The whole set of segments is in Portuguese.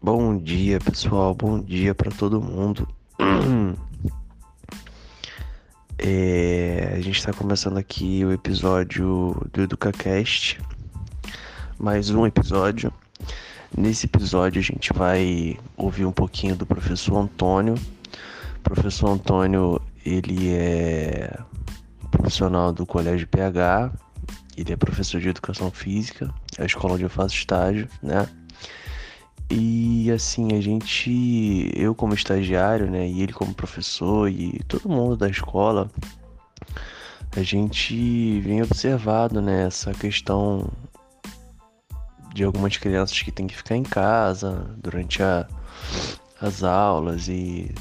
Bom dia, pessoal. Bom dia para todo mundo. É, a gente está começando aqui o episódio do EducaCast. Mais um episódio. Nesse episódio a gente vai ouvir um pouquinho do professor Antônio. O professor Antônio, ele é profissional do Colégio PH. Ele é professor de Educação Física, é a escola onde eu faço estágio, né? E assim, a gente, eu como estagiário, né, e ele como professor e todo mundo da escola, a gente vem observado, né, essa questão de algumas crianças que têm que ficar em casa durante a, as aulas e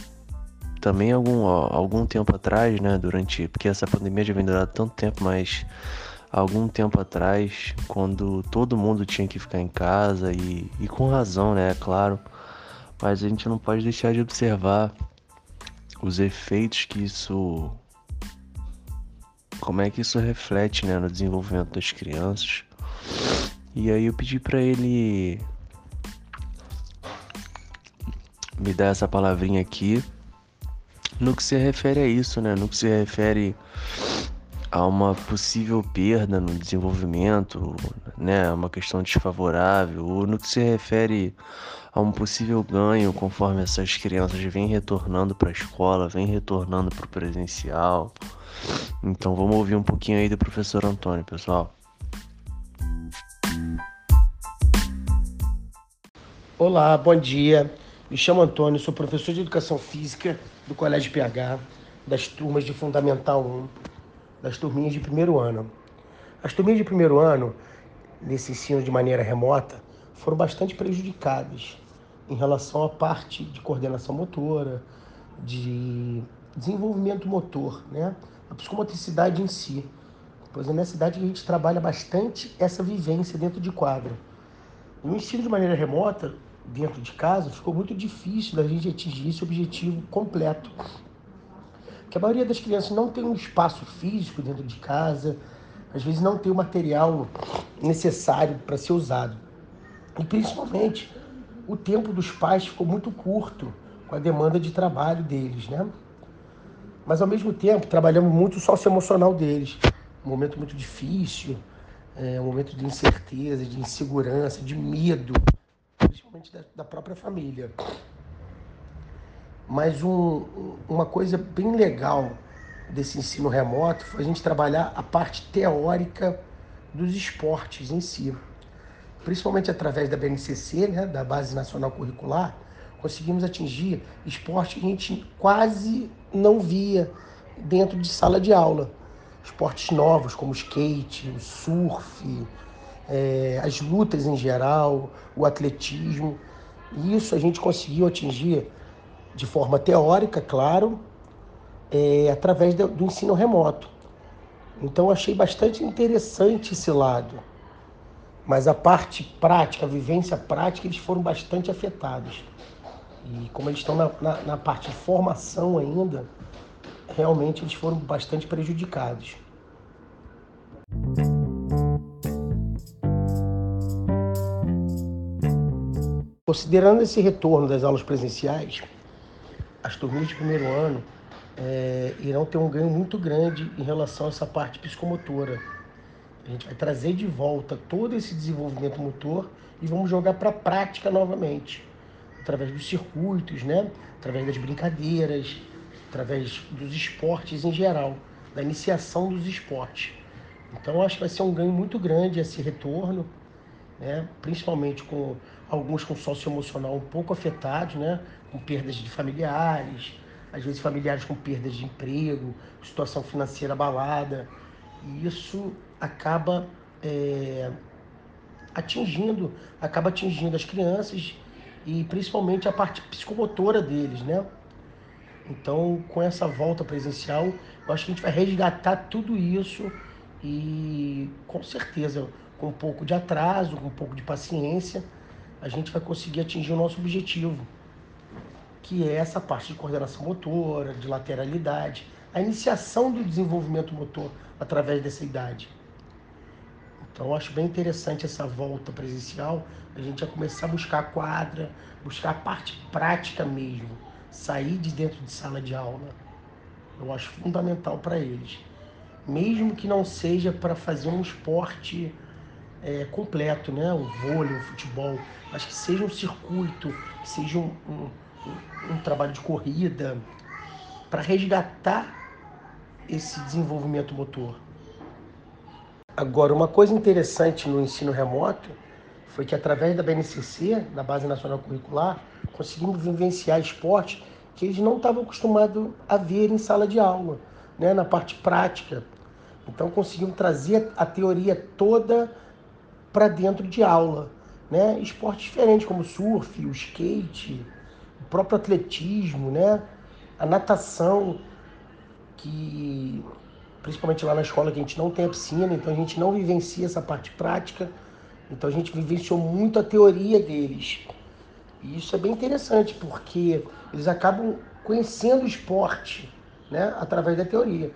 também algum, algum tempo atrás, né, durante, porque essa pandemia já vem durando tanto tempo, mas algum tempo atrás, quando todo mundo tinha que ficar em casa e, e com razão, né? É claro, mas a gente não pode deixar de observar os efeitos que isso. Como é que isso reflete né, no desenvolvimento das crianças. E aí eu pedi para ele me dar essa palavrinha aqui no que se refere a isso, né? No que se refere a uma possível perda no desenvolvimento, né, uma questão desfavorável, ou no que se refere a um possível ganho conforme essas crianças vêm retornando para a escola, vêm retornando para o presencial. Então vamos ouvir um pouquinho aí do professor Antônio, pessoal. Olá, bom dia. Me chamo Antônio, sou professor de Educação Física do Colégio PH, das turmas de Fundamental 1 das turminhas de primeiro ano. As turminhas de primeiro ano, nesse ensino de maneira remota, foram bastante prejudicadas em relação à parte de coordenação motora, de desenvolvimento motor, né? a psicomotricidade em si. Pois é nessa idade que a gente trabalha bastante essa vivência dentro de quadro. No ensino de maneira remota, dentro de casa, ficou muito difícil da gente atingir esse objetivo completo que a maioria das crianças não tem um espaço físico dentro de casa, às vezes não tem o material necessário para ser usado. E principalmente, o tempo dos pais ficou muito curto com a demanda de trabalho deles, né? Mas ao mesmo tempo, trabalhamos muito o socioemocional deles. Um momento muito difícil, é, um momento de incerteza, de insegurança, de medo, principalmente da, da própria família. Mas um, uma coisa bem legal desse ensino remoto foi a gente trabalhar a parte teórica dos esportes em si. Principalmente através da BNCC, né, da Base Nacional Curricular, conseguimos atingir esportes que a gente quase não via dentro de sala de aula. Esportes novos como o skate, o surf, é, as lutas em geral, o atletismo. E isso a gente conseguiu atingir de forma teórica, claro, é, através do, do ensino remoto. Então achei bastante interessante esse lado. Mas a parte prática, a vivência prática, eles foram bastante afetados. E como eles estão na, na, na parte de formação ainda, realmente eles foram bastante prejudicados. Considerando esse retorno das aulas presenciais, as turminhas de primeiro ano é, irão ter um ganho muito grande em relação a essa parte psicomotora. A gente vai trazer de volta todo esse desenvolvimento motor e vamos jogar para a prática novamente, através dos circuitos, né? através das brincadeiras, através dos esportes em geral, da iniciação dos esportes. Então acho que vai ser um ganho muito grande esse retorno, né? principalmente com alguns com socioemocional um pouco afetados, né? Com perdas de familiares, às vezes familiares com perdas de emprego, situação financeira abalada. E isso acaba é, atingindo, acaba atingindo as crianças e principalmente a parte psicomotora deles, né? Então, com essa volta presencial, eu acho que a gente vai resgatar tudo isso e com certeza, com um pouco de atraso, com um pouco de paciência, a gente vai conseguir atingir o nosso objetivo, que é essa parte de coordenação motora, de lateralidade, a iniciação do desenvolvimento motor através dessa idade. Então acho bem interessante essa volta presencial, a gente já começar a buscar a quadra, buscar a parte prática mesmo, sair de dentro de sala de aula. Eu acho fundamental para eles. Mesmo que não seja para fazer um esporte é, completo, né? O vôlei, o futebol, mas que seja um circuito, que seja um, um, um, trabalho de corrida, para resgatar esse desenvolvimento motor. Agora, uma coisa interessante no ensino remoto foi que através da BNCC, da Base Nacional Curricular, conseguimos vivenciar esportes que eles não estavam acostumados a ver em sala de aula, né, na parte prática. Então conseguimos trazer a teoria toda para dentro de aula, né? Esportes diferentes como surf, o skate, o próprio atletismo, né? A natação, que principalmente lá na escola que a gente não tem a piscina, então a gente não vivencia essa parte prática. Então a gente vivenciou muito a teoria deles. E isso é bem interessante, porque eles acabam conhecendo o esporte né, através da teoria.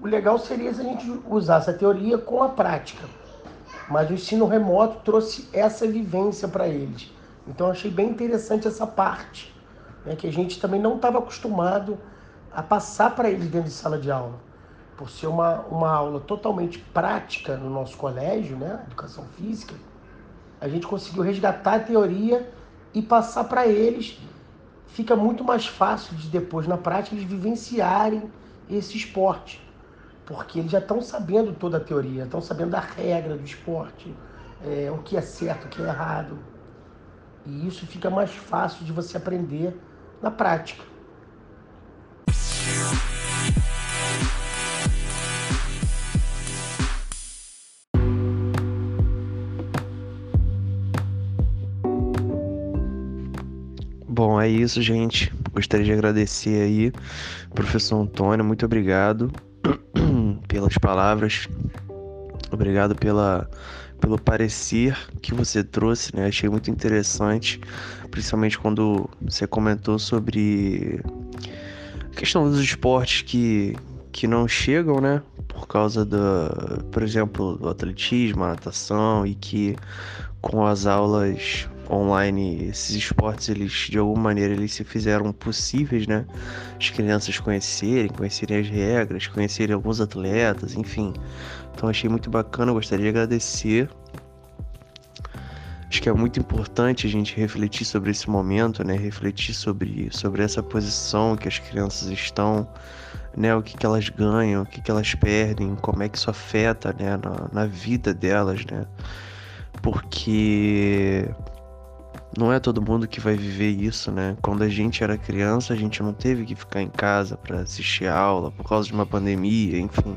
O legal seria se a gente usasse a teoria com a prática. Mas o ensino remoto trouxe essa vivência para eles. Então achei bem interessante essa parte, né, que a gente também não estava acostumado a passar para eles dentro de sala de aula. Por ser uma, uma aula totalmente prática no nosso colégio, né, educação física, a gente conseguiu resgatar a teoria e passar para eles. Fica muito mais fácil de depois, na prática, eles vivenciarem esse esporte. Porque eles já estão sabendo toda a teoria, estão sabendo a regra do esporte, é, o que é certo, o que é errado. E isso fica mais fácil de você aprender na prática. Bom, é isso, gente. Gostaria de agradecer aí, professor Antônio, muito obrigado pelas palavras. Obrigado pela, pelo parecer que você trouxe, né? Achei muito interessante, principalmente quando você comentou sobre a questão dos esportes que, que não chegam, né? Por causa da, por exemplo, do atletismo, a natação e que com as aulas online, esses esportes, eles de alguma maneira eles se fizeram possíveis, né? As crianças conhecerem, conhecerem as regras, conhecerem alguns atletas, enfim. Então achei muito bacana, gostaria de agradecer. Acho que é muito importante a gente refletir sobre esse momento, né? Refletir sobre, sobre essa posição que as crianças estão, né? O que, que elas ganham, o que, que elas perdem, como é que isso afeta, né? Na, na vida delas, né? Porque não é todo mundo que vai viver isso, né? Quando a gente era criança, a gente não teve que ficar em casa para assistir aula por causa de uma pandemia, enfim.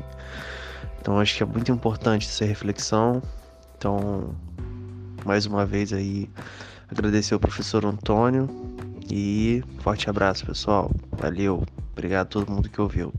Então acho que é muito importante essa reflexão. Então, mais uma vez aí, agradecer ao professor Antônio e forte abraço, pessoal. Valeu. Obrigado a todo mundo que ouviu.